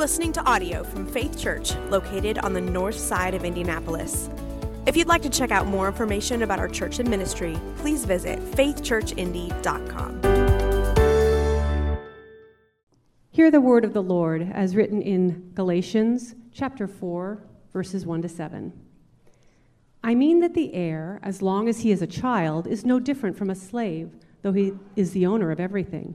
listening to audio from Faith Church, located on the north side of Indianapolis. If you'd like to check out more information about our church and ministry, please visit faithchurchindy.com. Hear the word of the Lord as written in Galatians chapter 4, verses 1 to 7. I mean that the heir, as long as he is a child, is no different from a slave, though he is the owner of everything.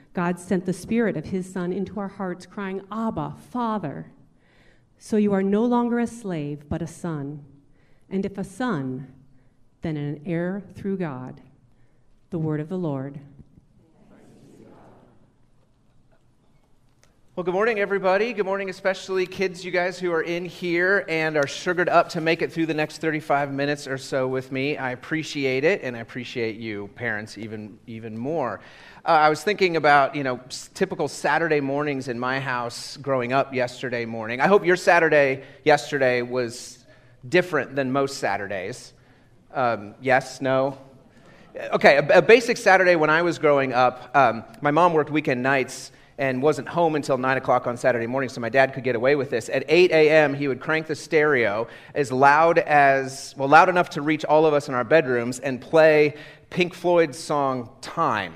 God sent the Spirit of his Son into our hearts, crying, Abba, Father. So you are no longer a slave, but a son. And if a son, then an heir through God. The word of the Lord. Well, good morning, everybody. Good morning, especially kids, you guys who are in here and are sugared up to make it through the next 35 minutes or so with me. I appreciate it, and I appreciate you, parents, even, even more. Uh, I was thinking about, you know, typical Saturday mornings in my house growing up yesterday morning. I hope your Saturday yesterday was different than most Saturdays. Um, yes, no? Okay, a, basic Saturday when I was growing up, um, my mom worked weekend nights and wasn't home until 9 o'clock on Saturday morning, so my dad could get away with this. At 8 a.m., he would crank the stereo as loud as, well, loud enough to reach all of us in our bedrooms and play Pink Floyd's song Time.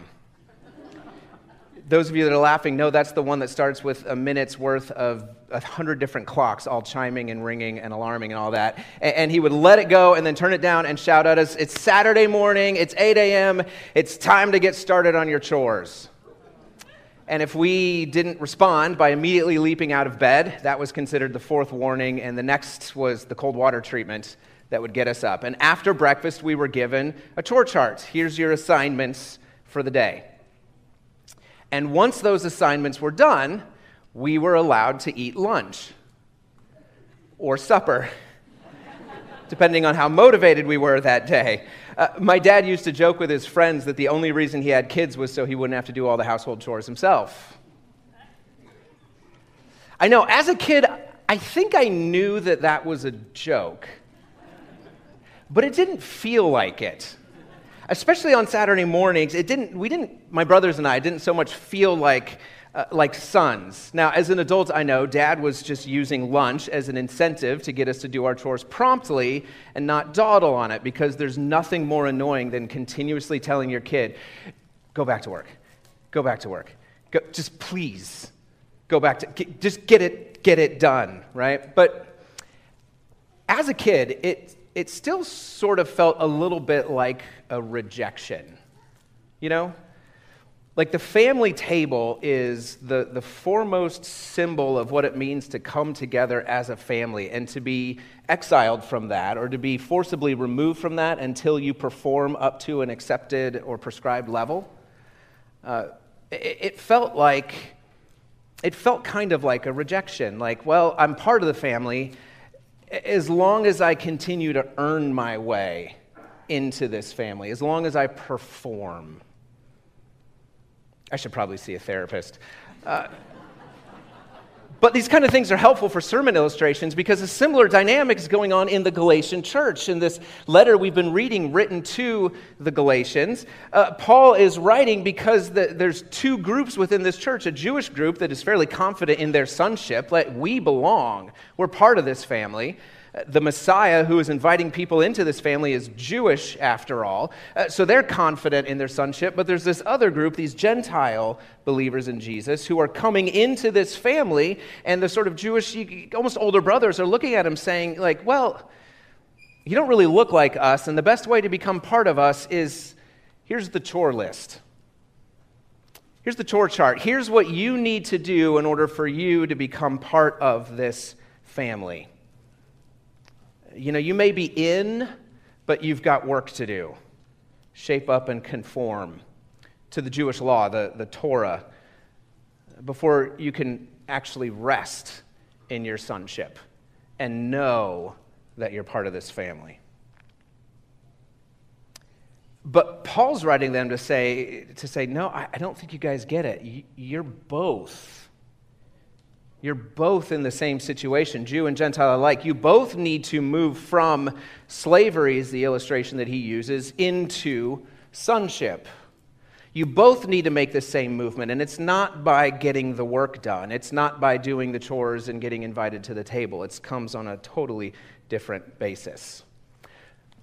Those of you that are laughing know that's the one that starts with a minute's worth of a hundred different clocks all chiming and ringing and alarming and all that. And, he would let it go and then turn it down and shout at us, It's Saturday morning, it's 8 a.m., it's time to get started on your chores. And if we didn't respond by immediately leaping out of bed, that was considered the fourth warning, and the next was the cold water treatment that would get us up. And after breakfast, we were given a chore chart. Here's your assignments for the day. And once those assignments were done, we were allowed to eat lunch or supper, depending on how motivated we were that day. Uh, my dad used to joke with his friends that the only reason he had kids was so he wouldn't have to do all the household chores himself. I know, as a kid, I think I knew that that was a joke, but it didn't feel like it especially on Saturday mornings, it didn't, we didn't, my brothers and I didn't so much feel like, uh, like sons. Now, as an adult, I know dad was just using lunch as an incentive to get us to do our chores promptly and not dawdle on it because there's nothing more annoying than continuously telling your kid, go back to work, go back to work, go, just please go back to, get, just get it, get it done, right? But as a kid, it, it still sort of felt a little bit like a rejection. You know? Like the family table is the, the foremost symbol of what it means to come together as a family and to be exiled from that or to be forcibly removed from that until you perform up to an accepted or prescribed level. Uh, it, it felt like, it felt kind of like a rejection. Like, well, I'm part of the family as long as I continue to earn my way into this family, as long as I perform. I should probably see a therapist. Uh, but these kind of things are helpful for sermon illustrations because a similar dynamic is going on in the Galatian church. In this letter we've been reading, written to the Galatians, uh, Paul is writing because the, there's two groups within this church a Jewish group that is fairly confident in their sonship, like we belong, we're part of this family the Messiah who is inviting people into this family is Jewish, after all. Uh, so they're confident in their sonship. But there's this other group, these Gentile believers in Jesus, who are coming into this family. And the sort of Jewish, almost older brothers are looking at him saying, like, well, you don't really look like us. And the best way to become part of us is here's the chore list. Here's the chore chart. Here's what you need to do in order for you to become part of this family. You know, you may be in, but you've got work to do. Shape up and conform to the Jewish law, the, the Torah, before you can actually rest in your sonship and know that you're part of this family. But Paul's writing them to say, to say no, I, I don't think you guys get it. You, you're both. You're both in the same situation, Jew and Gentile alike. You both need to move from slavery, is the illustration that he uses, into sonship. You both need to make the same movement, and it's not by getting the work done. It's not by doing the chores and getting invited to the table. It comes on a totally different basis.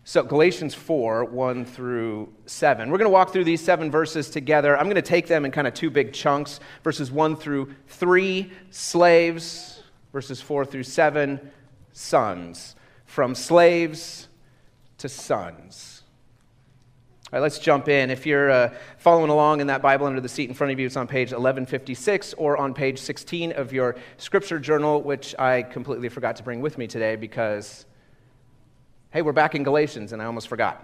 So, Galatians 4, 1 through 7. We're going to walk through these seven verses together. I'm going to take them in kind of two big chunks verses 1 through 3, slaves, verses 4 through 7, sons. From slaves to sons. All right, let's jump in. If you're uh, following along in that Bible under the seat in front of you, it's on page 1156 or on page 16 of your scripture journal, which I completely forgot to bring with me today because Hey, we're back in Galatians, and I almost forgot.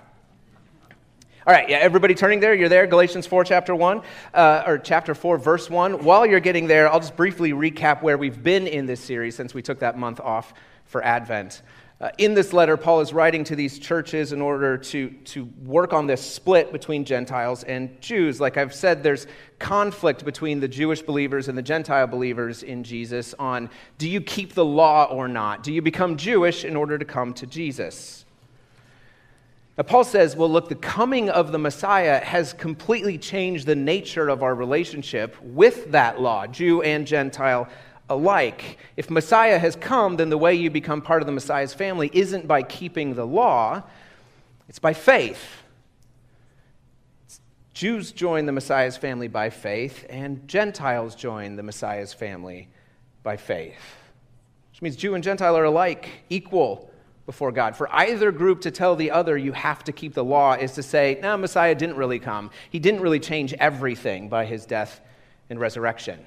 All right, yeah, everybody turning there? You're there, Galatians 4, chapter 1, uh, or chapter 4, verse 1. While you're getting there, I'll just briefly recap where we've been in this series since we took that month off for Advent. Uh, in this letter, Paul is writing to these churches in order to, to work on this split between Gentiles and Jews. Like I've said, there's conflict between the Jewish believers and the Gentile believers in Jesus on do you keep the law or not? Do you become Jewish in order to come to Jesus? Now, Paul says, well, look, the coming of the Messiah has completely changed the nature of our relationship with that law, Jew and Gentile alike. If Messiah has come, then the way you become part of the Messiah's family isn't by keeping the law, it's by faith. Jews join the Messiah's family by faith, and Gentiles join the Messiah's family by faith. Which means Jew and Gentile are alike, equal before God. For either group to tell the other you have to keep the law is to say, no, Messiah didn't really come. He didn't really change everything by his death and resurrection.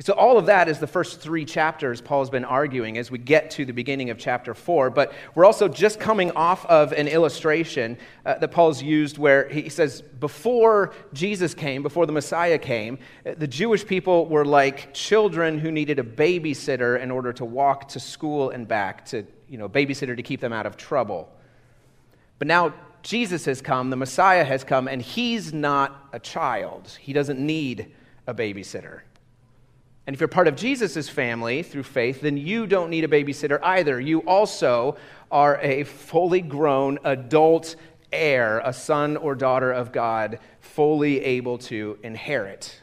So, all of that is the first three chapters Paul's been arguing as we get to the beginning of chapter four. But we're also just coming off of an illustration uh, that Paul's used where he says, before Jesus came, before the Messiah came, the Jewish people were like children who needed a babysitter in order to walk to school and back, to, you know, babysitter to keep them out of trouble. But now Jesus has come, the Messiah has come, and he's not a child. He doesn't need a babysitter. And if you're part of Jesus' family through faith, then you don't need a babysitter either. You also are a fully grown adult heir, a son or daughter of God, fully able to inherit.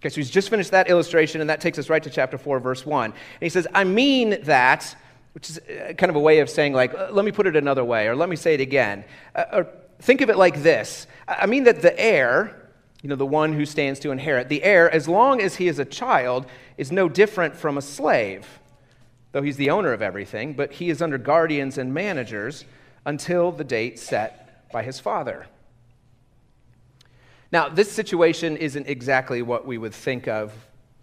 Okay, so he's just finished that illustration, and that takes us right to chapter 4, verse 1. And he says, I mean that, which is uh, kind of a way of saying, like, uh, let me put it another way, or let me say it again. Uh, or think of it like this I mean that the heir, you know, the one who stands to inherit. The heir, as long as he is a child, is no different from a slave, though he's the owner of everything, but he is under guardians and managers until the date set by his father. Now, this situation isn't exactly what we would think of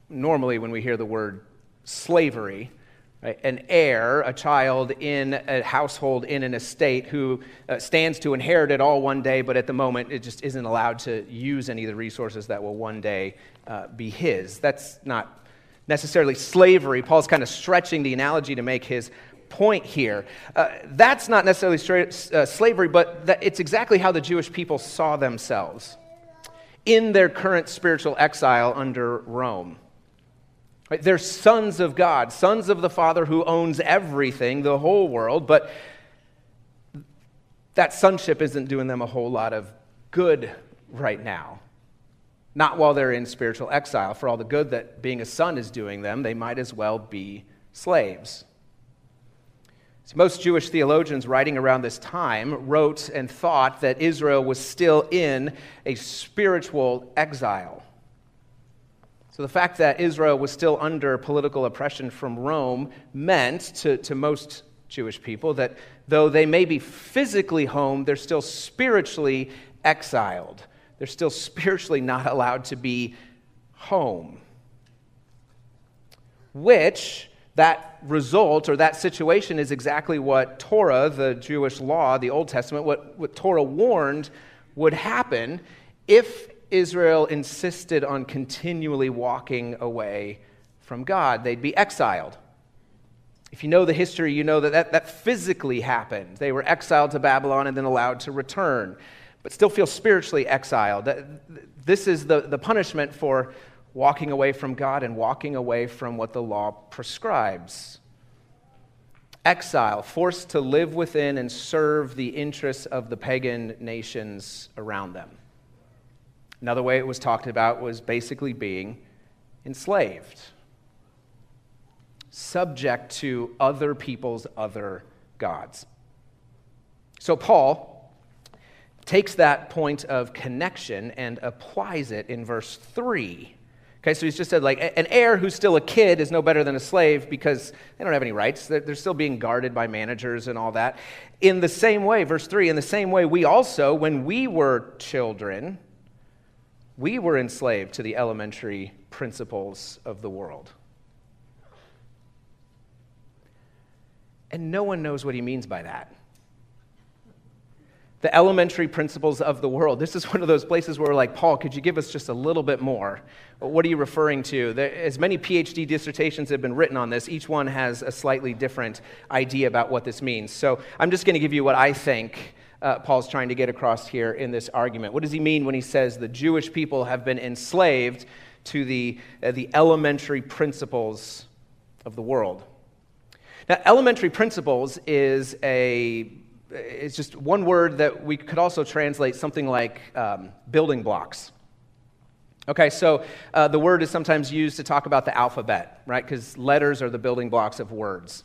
normally when we hear the word slavery. Right? An heir, a child in a household, in an estate, who uh, stands to inherit it all one day, but at the moment it just isn't allowed to use any of the resources that will one day uh, be his. That's not necessarily slavery. Paul's kind of stretching the analogy to make his point here. Uh, that's not necessarily straight, uh, slavery, but that it's exactly how the Jewish people saw themselves in their current spiritual exile under Rome. Right? They're sons of God, sons of the Father who owns everything, the whole world, but that sonship isn't doing them a whole lot of good right now. Not while they're in spiritual exile. For all the good that being a son is doing them, they might as well be slaves. So most Jewish theologians writing around this time wrote and thought that Israel was still in a spiritual exile. So the fact that Israel was still under political oppression from Rome meant to, to most Jewish people that though they may be physically home, they're still spiritually exiled. They're still spiritually not allowed to be home. Which, that result or that situation is exactly what Torah, the Jewish law, the Old Testament, what, what Torah warned would happen if Israel insisted on continually walking away from God. They'd be exiled. If you know the history, you know that, that that physically happened. They were exiled to Babylon and then allowed to return, but still feel spiritually exiled. This is the, the punishment for walking away from God and walking away from what the law prescribes. Exile, forced to live within and serve the interests of the pagan nations around them. Another way it was talked about was basically being enslaved, subject to other people's other gods. So, Paul takes that point of connection and applies it in verse 3 Okay, so he's just said, like, an heir who's still a kid is no better than a slave because they don't have any rights. They're, still being guarded by managers and all that. In the same way, verse 3, in the same way, we also, when we were children, we were enslaved to the elementary principles of the world. And no one knows what he means by that the elementary principles of the world. This is one of those places where we're like, Paul, could you give us just a little bit more? What are you referring to? There, as many PhD dissertations have been written on this, each one has a slightly different idea about what this means. So I'm just going to give you what I think uh, Paul's trying to get across here in this argument. What does he mean when he says the Jewish people have been enslaved to the, uh, the elementary principles of the world? Now, elementary principles is a it's just one word that we could also translate something like um, building blocks. Okay, so uh, the word is sometimes used to talk about the alphabet, right? Because letters are the building blocks of words.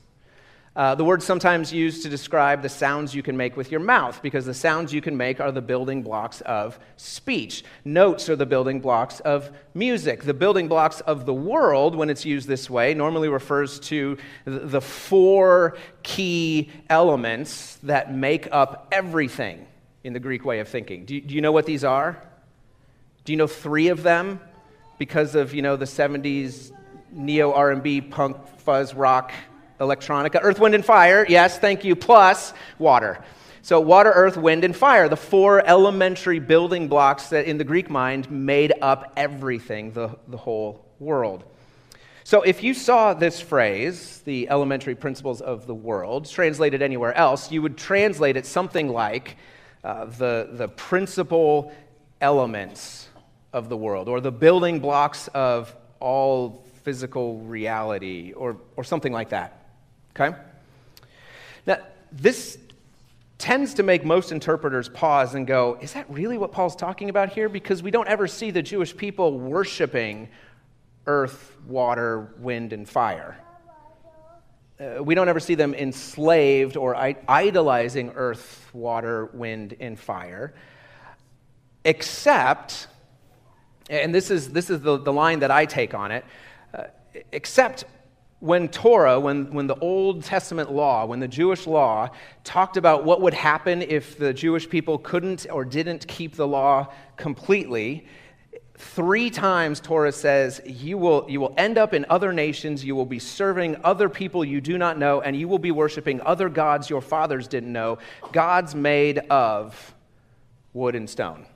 Uh, the word's sometimes used to describe the sounds you can make with your mouth, because the sounds you can make are the building blocks of speech. Notes are the building blocks of music. The building blocks of the world, when it's used this way, normally refers to the four key elements that make up everything in the Greek way of thinking. Do you, do you know what these are? Do you know three of them? Because of, you know, the 70s neo R&B punk fuzz rock electronica. Earth, wind, and fire, yes, thank you, plus water. So, water, earth, wind, and fire, the four elementary building blocks that in the Greek mind made up everything, the, the whole world. So, if you saw this phrase, the elementary principles of the world, translated anywhere else, you would translate it something like uh, the, the principal elements of the world, or the building blocks of all physical reality, or, or something like that. Okay? Now, this tends to make most interpreters pause and go, is that really what Paul's talking about here? Because we don't ever see the Jewish people worshiping earth, water, wind, and fire. Uh, we don't ever see them enslaved or idolizing earth, water, wind, and fire, except, and this is, this is the, the line that I take on it, uh, except when Torah, when, when the Old Testament law, when the Jewish law talked about what would happen if the Jewish people couldn't or didn't keep the law completely, three times Torah says you will, you will end up in other nations, you will be serving other people you do not know, and you will be worshiping other gods your fathers didn't know, gods made of wood and stone.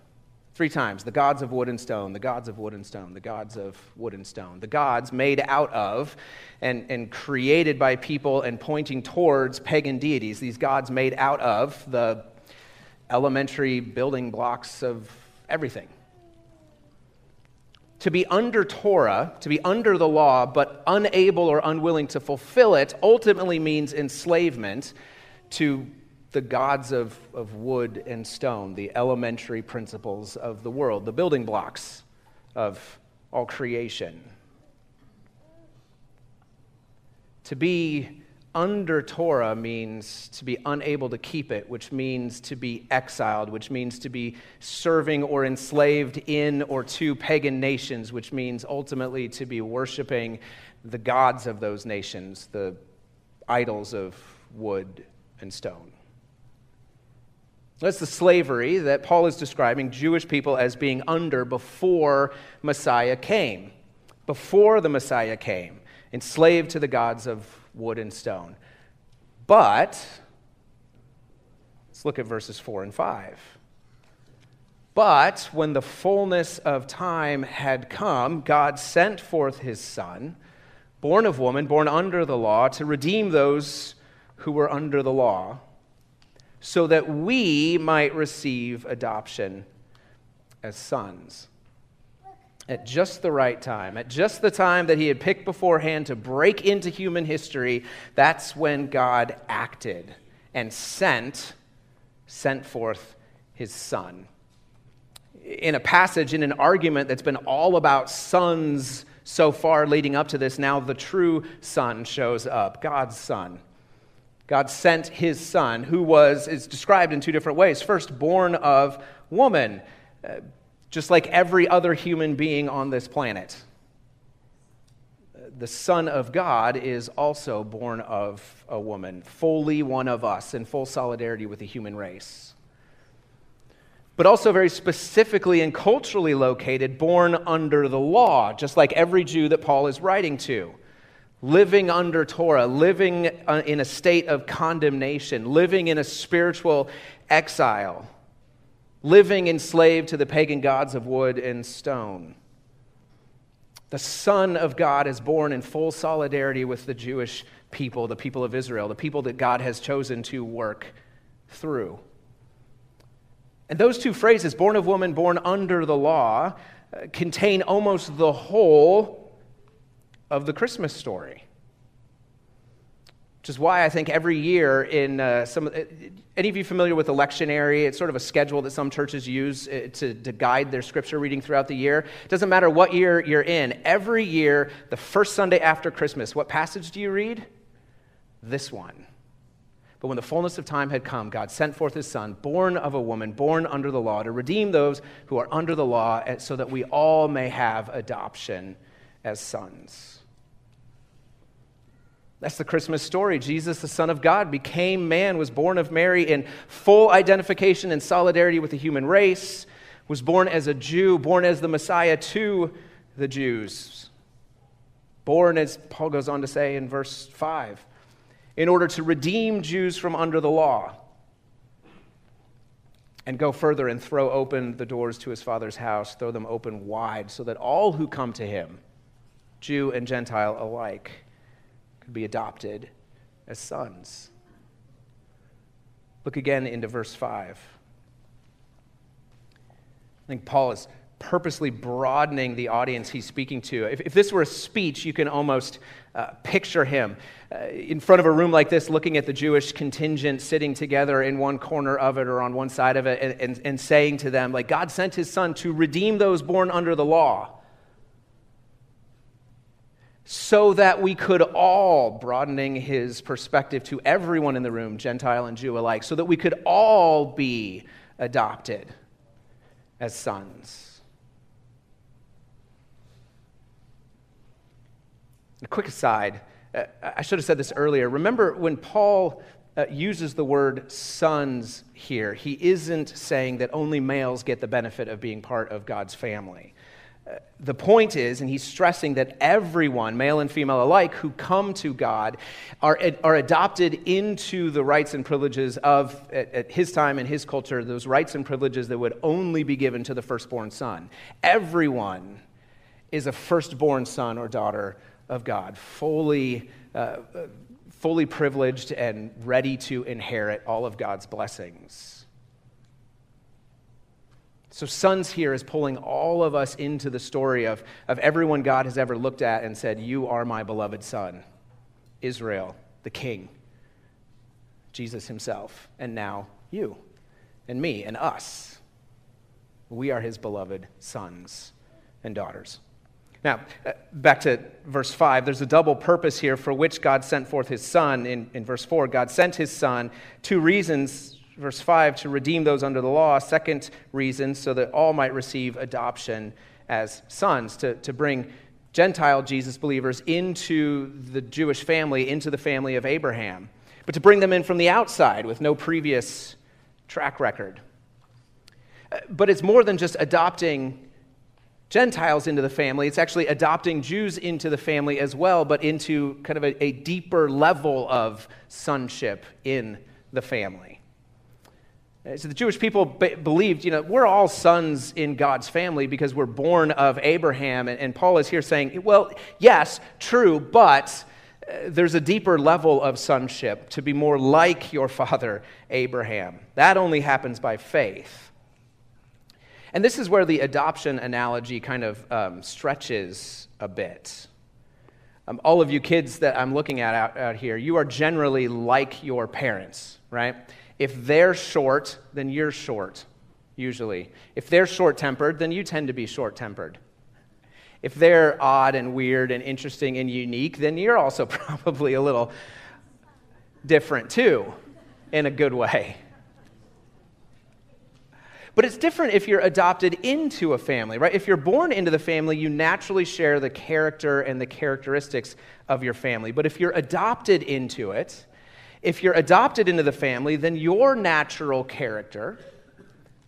Three times the gods of wood and stone, the gods of wood and stone, the gods of wood and stone. The gods made out of and, and created by people and pointing towards pagan deities. These gods made out of the elementary building blocks of everything. To be under Torah, to be under the law, but unable or unwilling to fulfill it, ultimately means enslavement to the gods of, of wood and stone, the elementary principles of the world, the building blocks of all creation. To be under Torah means to be unable to keep it, which means to be exiled, which means to be serving or enslaved in or to pagan nations, which means ultimately to be worshiping the gods of those nations, the idols of wood and stone. That's the slavery that Paul is describing Jewish people as being under before Messiah came. Before the Messiah came, enslaved to the gods of wood and stone. But, let's look at verses 4 and 5. But when the fullness of time had come, God sent forth his Son born of woman, born under the law, to redeem those who were under the law, so that we might receive adoption as sons. At just the right time, at just the time that he had picked beforehand to break into human history, that's when God acted and sent sent forth his son. In a passage, in an argument that's been all about sons so far leading up to this, now the true son shows up, God's son. God sent his son, who was, is described in two different ways. First, born of woman, uh, just like every other human being on this planet. The Son of God is also born of a woman, fully one of us, in full solidarity with the human race but also very specifically and culturally located, born under the law, just like every Jew that Paul is writing to. Living under Torah, living uh, in a state of condemnation, living in a spiritual exile, living enslaved to the pagan gods of wood and stone. The Son of God is born in full solidarity with the Jewish people, the people of Israel, the people that God has chosen to work through. And those two phrases, born of woman, born under the law, uh, contain almost the whole of the Christmas story. Which is why I think every year in uh, some, uh, any of you familiar with the lectionary? It's sort of a schedule that some churches use uh, to, to guide their scripture reading throughout the year. It doesn't matter what year you're in. Every year, the first Sunday after Christmas, what passage do you read? This one. But when the fullness of time had come, God sent forth his Son, born of a woman, born under the law, to redeem those who are under the law, so that we all may have adoption as sons. That's the Christmas story. Jesus, the Son of God, became man, was born of Mary in full identification and solidarity with the human race, was born as a Jew, born as the Messiah to the Jews. Born, as Paul goes on to say in verse 5, in order to redeem Jews from under the law. And go further and throw open the doors to his father's house, throw them open wide, so that all who come to him, Jew and Gentile alike, could be adopted as sons. Look again into verse 5. I think Paul is purposely broadening the audience he's speaking to. If, if this were a speech, you can almost uh, picture him uh, in front of a room like this, looking at the Jewish contingent sitting together in one corner of it or on one side of it, and, and, and saying to them, like, God sent his son to redeem those born under the law. So that we could all, broadening his perspective to everyone in the room, Gentile and Jew alike, so that we could all be adopted as sons. A quick aside uh, I should have said this earlier. Remember when Paul uh, uses the word sons here, he isn't saying that only males get the benefit of being part of God's family. Uh, the point is, and he's stressing that everyone, male and female alike, who come to God are, are adopted into the rights and privileges of, at, at his time and his culture, those rights and privileges that would only be given to the firstborn son. Everyone is a firstborn son or daughter of God, fully, uh, fully privileged and ready to inherit all of God's blessings. So, sons here is pulling all of us into the story of, of everyone God has ever looked at and said, You are my beloved son. Israel, the king, Jesus himself, and now you and me and us. We are his beloved sons and daughters. Now, uh, back to verse 5, there's a double purpose here for which God sent forth his Son. In, in verse 4, God sent his Son. Two reasons. Verse 5, to redeem those under the law. Second reason, so that all might receive adoption as sons, to, to bring Gentile Jesus believers into the Jewish family, into the family of Abraham, but to bring them in from the outside with no previous track record. But it's more than just adopting Gentiles into the family. It's actually adopting Jews into the family as well, but into kind of a, a deeper level of sonship in the family. So the Jewish people be- believed, you know, we're all sons in God's family because we're born of Abraham. And, and Paul is here saying, well, yes, true, but uh, there's a deeper level of sonship to be more like your father Abraham. That only happens by faith. And this is where the adoption analogy kind of um, stretches a bit. Um, all of you kids that I'm looking at out, out here, you are generally like your parents, right? If they're short, then you're short, usually. If they're short tempered, then you tend to be short tempered. If they're odd and weird and interesting and unique, then you're also probably a little different too, in a good way. But it's different if you're adopted into a family, right? If you're born into the family, you naturally share the character and the characteristics of your family. But if you're adopted into it, if you're adopted into the family, then your natural character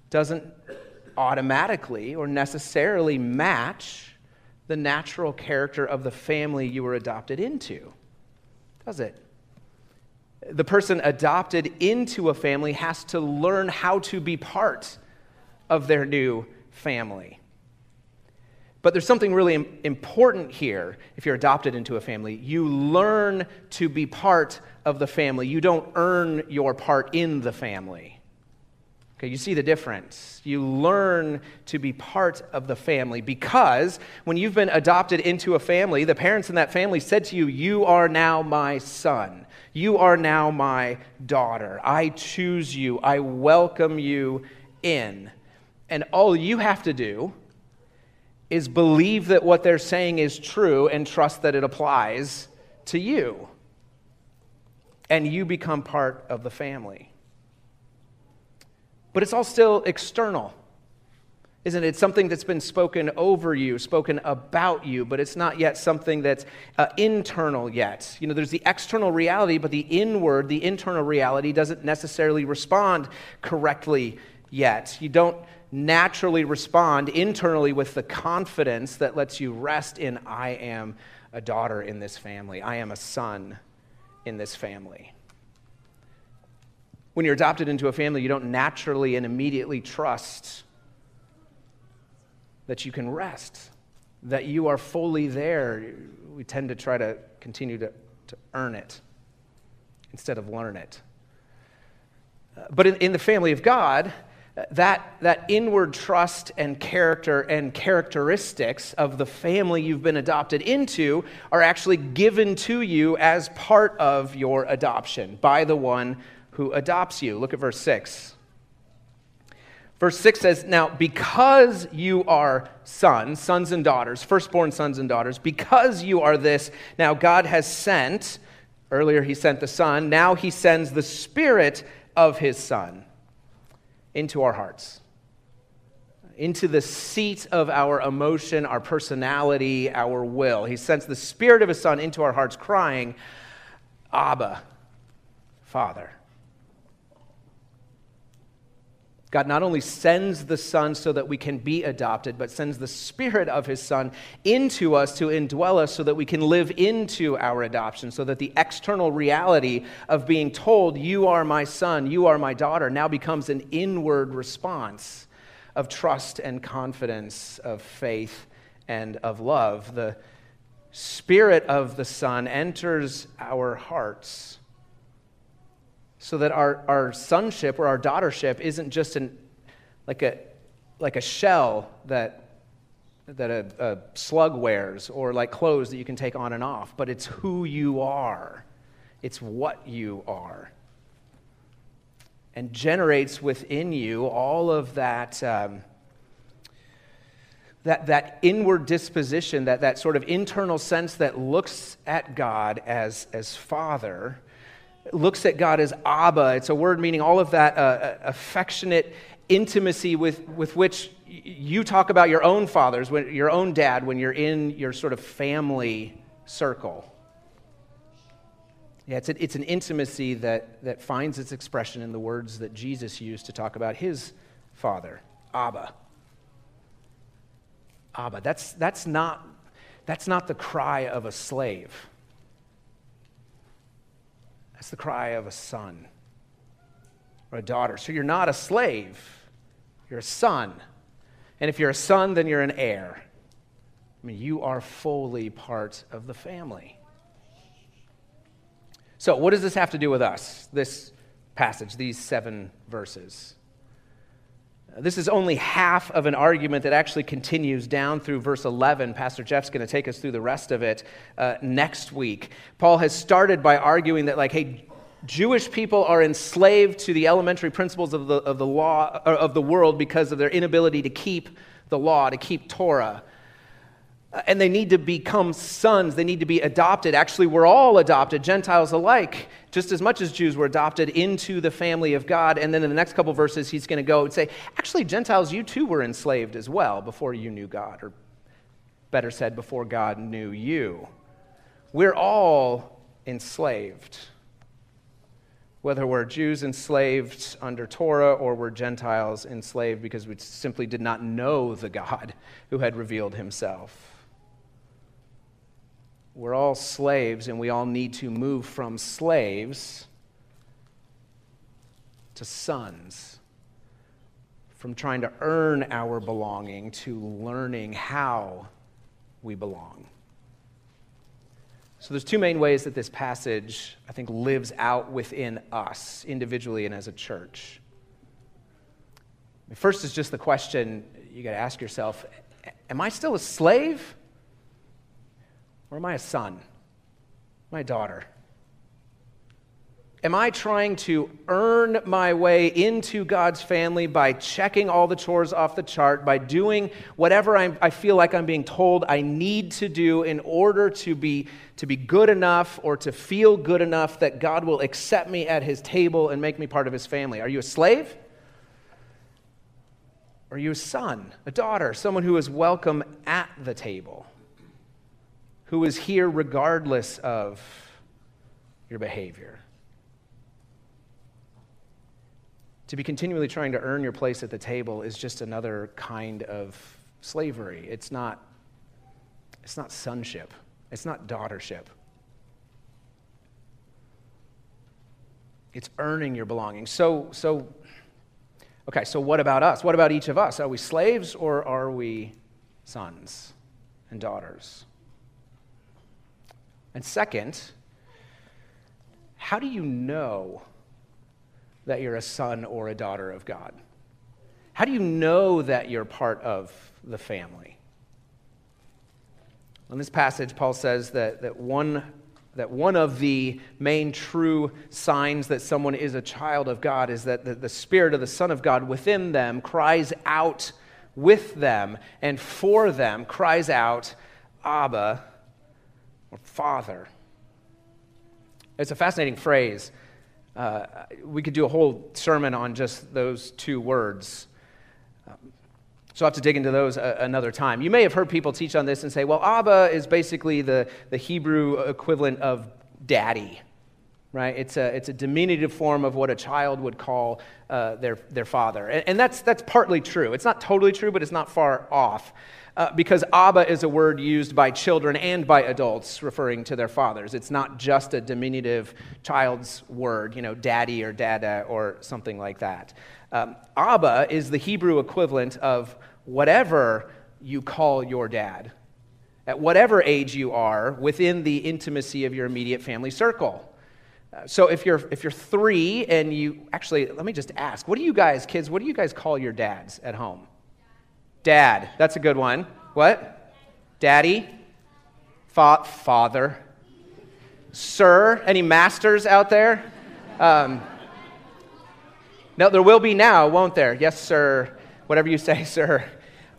doesn't automatically or necessarily match the natural character of the family you were adopted into, does it? The person adopted into a family has to learn how to be part of their new family. But there's something really important here if you're adopted into a family. You learn to be part of the family, you don't earn your part in the family. Okay, you see the difference. You learn to be part of the family because when you've been adopted into a family, the parents in that family said to you, You are now my son. You are now my daughter. I choose you. I welcome you in. And all you have to do is believe that what they're saying is true and trust that it applies to you. And you become part of the family. But it's all still external, isn't it? It's something that's been spoken over you, spoken about you, but it's not yet something that's uh, internal yet. You know, there's the external reality, but the inward, the internal reality doesn't necessarily respond correctly yet. You don't naturally respond internally with the confidence that lets you rest in I am a daughter in this family, I am a son in this family. When you're adopted into a family, you don't naturally and immediately trust that you can rest, that you are fully there. We tend to try to continue to, to earn it instead of learn it. Uh, but in, in the family of God, that, that inward trust and character and characteristics of the family you've been adopted into are actually given to you as part of your adoption by the one who adopts you. Look at verse 6. Verse 6 says, Now, because you are sons, sons and daughters, firstborn sons and daughters, because you are this, now God has sent, earlier he sent the Son, now he sends the Spirit of his Son into our hearts, into the seat of our emotion, our personality, our will. He sends the Spirit of His Son into our hearts, crying, Abba, Father. God not only sends the Son so that we can be adopted, but sends the Spirit of His Son into us to indwell us so that we can live into our adoption, so that the external reality of being told, You are my son, you are my daughter, now becomes an inward response of trust and confidence, of faith and of love. The Spirit of the Son enters our hearts so that our, our sonship or our daughtership isn't just an, like, a, like a shell that, that a, a slug wears or like clothes that you can take on and off, but it's who you are, it's what you are. And generates within you all of that. Um, that, that inward disposition, that, that sort of internal sense that looks at God as, as Father looks at God as Abba. It's a word meaning all of that uh, uh, affectionate intimacy with, with which you talk about your own fathers, when, your own dad, when you're in your sort of family circle. Yeah, it's, a, it's an intimacy that, that finds its expression in the words that Jesus used to talk about his father, Abba. Abba. That's, that's, not, that's not the cry of a slave. That's the cry of a son. or a daughter. So you're not a slave, you're a son. And if you're a son, then you're an heir. I mean, you are fully part of the family. So, what does this have to do with us, this passage, these seven verses? This is only half of an argument that actually continues down through verse 11. Pastor Jeff's going to take us through the rest of it uh, next week. Paul has started by arguing that, like, hey, Jewish people are enslaved to the elementary principles of the, of the law of the world because of their inability to keep the law, to keep Torah. And they need to become sons. They need to be adopted. Actually, we're all adopted, Gentiles alike, just as much as Jews were adopted into the family of God. And then in the next couple verses, he's going to go and say, actually, Gentiles, you too were enslaved as well before you knew God, or better said, before God knew you. We're all enslaved whether we're Jews enslaved under Torah or we're Gentiles enslaved because we simply did not know the God who had revealed himself. We're all slaves, and we all need to move from slaves to sons. From trying to earn our belonging to learning how we belong. So there's two main ways that this passage, I think, lives out within us individually and as a church. First is just the question you got to ask yourself Am I still a slave? Or am I a son? My daughter? Am I trying to earn my way into God's family by checking all the chores off the chart, by doing whatever I'm, i feel like I'm being told I need to do in order to be, to be good enough or to feel good enough that God will accept me at his table and make me part of his family? Are you a slave? Are you a son, a daughter, someone who is welcome at the table, who is here regardless of your behavior? to be continually trying to earn your place at the table is just another kind of slavery. It's not, it's not sonship, it's not daughtership. It's earning your belonging. So, so, okay, so what about us? What about each of us? Are we slaves or are we sons and daughters? And second, how do you know that you're a son or a daughter of God? How do you know that you're part of the family? In this passage, Paul says that, that, one, that one of the main true signs that someone is a child of God is that the, the Spirit of the Son of God within them cries out with them and for them, cries out, Abba, or Father. It's a fascinating phrase. Uh, we could do a whole sermon on just those two words. Um, so I'll have to dig into those a- another time. You may have heard people teach on this and say, well, Abba is basically the, the Hebrew equivalent of daddy, right? It's a, it's a diminutive form of what a child would call uh, their, their father. And, and, that's, that's partly true. It's not totally true, but it's not far off uh, because Abba is a word used by children and by adults referring to their fathers. It's not just a diminutive child's word, you know, daddy or dada or something like that. Um, Abba is the Hebrew equivalent of whatever you call your dad, at whatever age you are within the intimacy of your immediate family circle. So if you're if you're three and you actually let me just ask, what do you guys, kids, what do you guys call your dads at home? Dad. That's a good one. What? Daddy? Fa- father? Sir? Any masters out there? Um, no, there will be now, won't there? Yes, sir. Whatever you say, sir.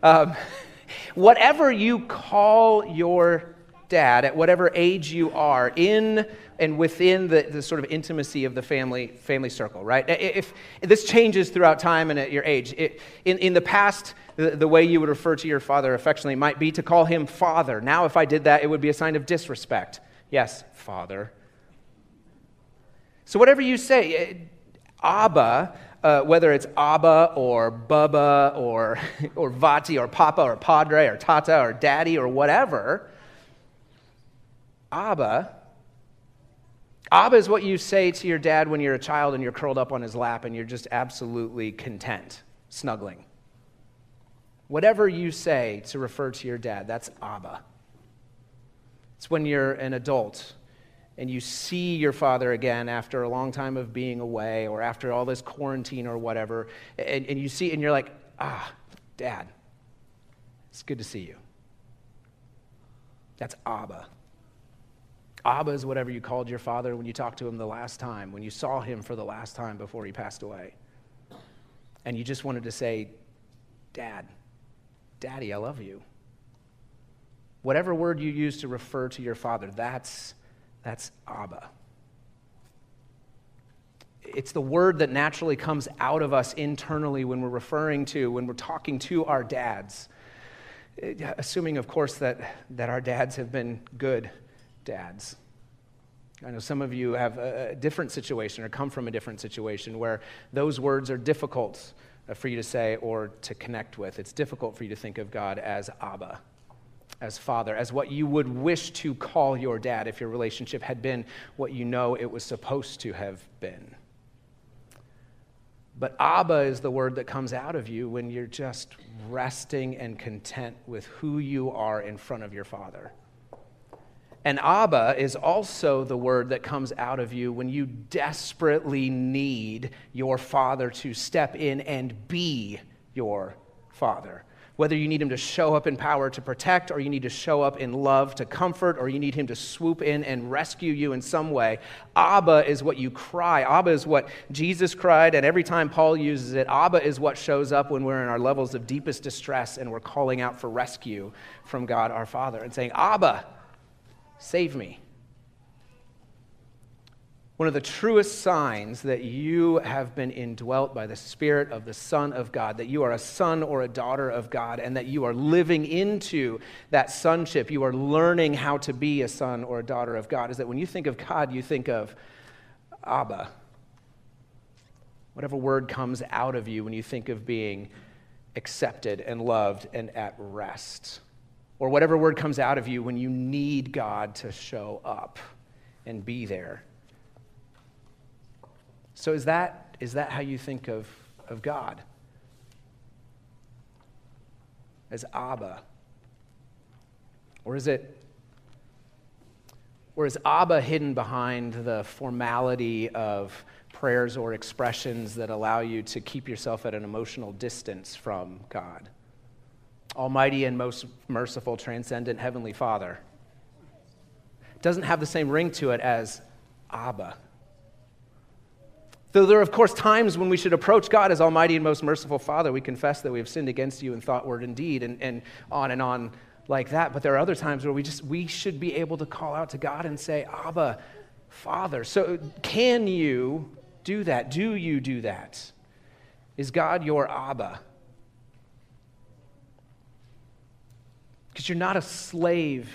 Um, whatever you call your dad, at whatever age you are, in and within the, the sort of intimacy of the family, family circle, right? If, if this changes throughout time and at your age, it, in, in the past, the, the way you would refer to your father affectionately might be to call him father. Now, if I did that, it would be a sign of disrespect. Yes, father. So, whatever you say, eh, Abba, uh, whether it's Abba or Bubba or, or Vati or Papa or Padre or Tata or Daddy or whatever, Abba, Abba is what you say to your dad when you're a child and you're curled up on his lap and you're just absolutely content, snuggling. Whatever you say to refer to your dad, that's Abba. It's when you're an adult and you see your father again after a long time of being away or after all this quarantine or whatever, and, and you see, and you're like, ah, dad, it's good to see you. That's Abba. Abba is whatever you called your father when you talked to him the last time, when you saw him for the last time before he passed away. And you just wanted to say, Dad, Daddy, I love you. Whatever word you use to refer to your father, that's, that's Abba. It's the word that naturally comes out of us internally when we're referring to, when we're talking to our dads. Eh, assuming, of course, that, that our dads have been good dads. I know some of you have a different situation or come from a different situation where those words are difficult uh, for you to say or to connect with. It's difficult for you to think of God as Abba, as Father, as what you would wish to call your dad if your relationship had been what you know it was supposed to have been. But Abba is the word that comes out of you when you're just resting and content with who you are in front of your Father. And Abba is also the word that comes out of you when you desperately need your father to step in and be your father. Whether you need him to show up in power to protect, or you need to show up in love to comfort, or you need him to swoop in and rescue you in some way, Abba is what you cry. Abba is what Jesus cried, and every time Paul uses it, Abba is what shows up when we're in our levels of deepest distress and we're calling out for rescue from God our Father and saying, Abba, Save me. One of the truest signs that you have been indwelt by the Spirit of the Son of God, that you are a son or a daughter of God, and that you are living into that sonship, you are learning how to be a son or a daughter of God, is that when you think of God, you think of Abba. Whatever word comes out of you when you think of being accepted and loved and at rest or whatever word comes out of you when you need God to show up and be there. So, is that, is that how you think of, of God? As Abba? Or is it or is Abba hidden behind the formality of prayers or expressions that allow you to keep yourself at an emotional distance from God? Almighty and most merciful, transcendent Heavenly Father. Doesn't have the same ring to it as Abba. Though there are, of course, times when we should approach God as Almighty and most merciful Father, we confess that we have sinned against you in thought, word, and deed, and, and on and on like that. But there are other times where we just we should be able to call out to God and say, Abba, Father. So can you do that? Do you do that? Is God your Abba? Because you're not a slave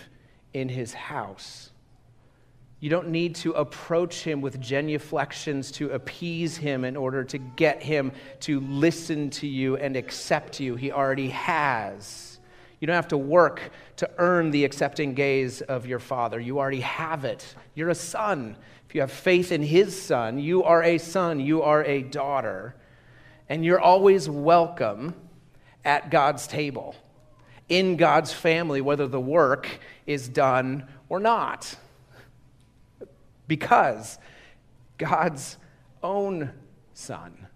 in his house. You don't need to approach him with genuflections to appease him in order to get him to listen to you and accept you. He already has. You don't have to work to earn the accepting gaze of your father. You already have it. You're a son. If you have faith in his son, you are a son, you are a daughter, and you're always welcome at God's table in God's family, whether the work is done or not. Because God's own Son,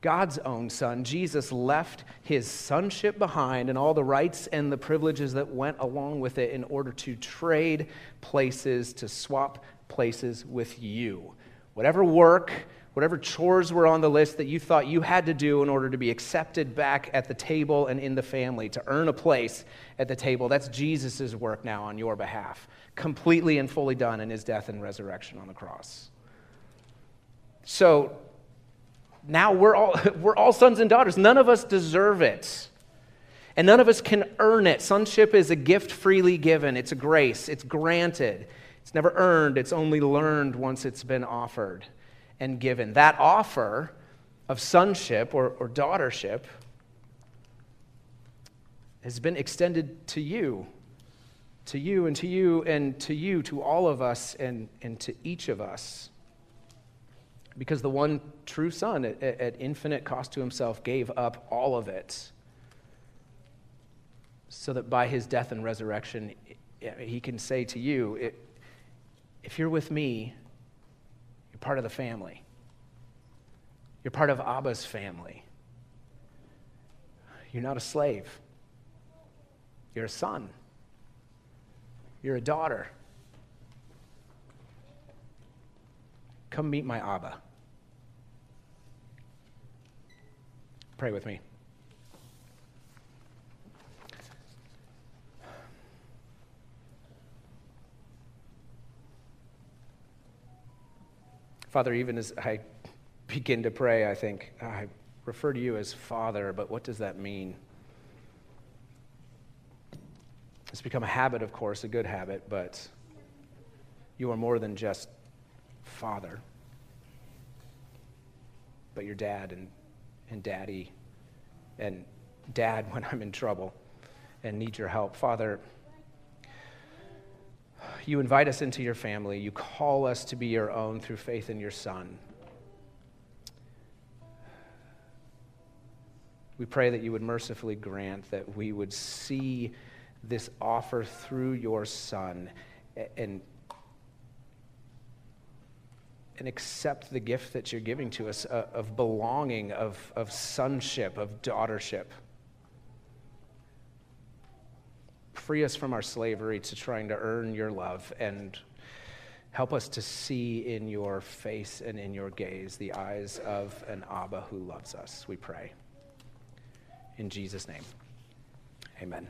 God's own Son, Jesus left his sonship behind and all the rights and the privileges that went along with it in order to trade places, to swap places with you. Whatever work, whatever chores were on the list that you thought you had to do in order to be accepted back at the table and in the family, to earn a place at the table, that's Jesus' work now on your behalf, completely and fully done in his death and resurrection on the cross. So now we're all, we're all sons and daughters. None of us deserve it. And none of us can earn it. Sonship is a gift freely given, it's a grace, it's granted. It's never earned, it's only learned once it's been offered and given. That offer of sonship or, or daughtership has been extended to you to you and to you and to you, to all of us and, and to each of us. Because the one true Son, at, at infinite cost to himself, gave up all of it so that by his death and resurrection, he can say to you, if you're with me, you're part of the family. You're part of Abba's family. You're not a slave. You're a son. You're a daughter. Come meet my Abba. Pray with me. Father, even as I begin to pray, I think, I refer to you as Father, but what does that mean? It's become a habit, of course, a good habit, but you are more than just Father, but your dad and, and daddy, and dad when I'm in trouble and need your help. Father, you invite us into your family. You call us to be your own through faith in your Son. We pray that you would mercifully grant that we would see this offer through your Son and, and accept the gift that you're giving to us uh, of belonging, of, of sonship, of daughtership. Free us from our slavery to trying to earn your love and help us to see in your face and in your gaze the eyes of an Abba who loves us, we pray. In Jesus' name, amen.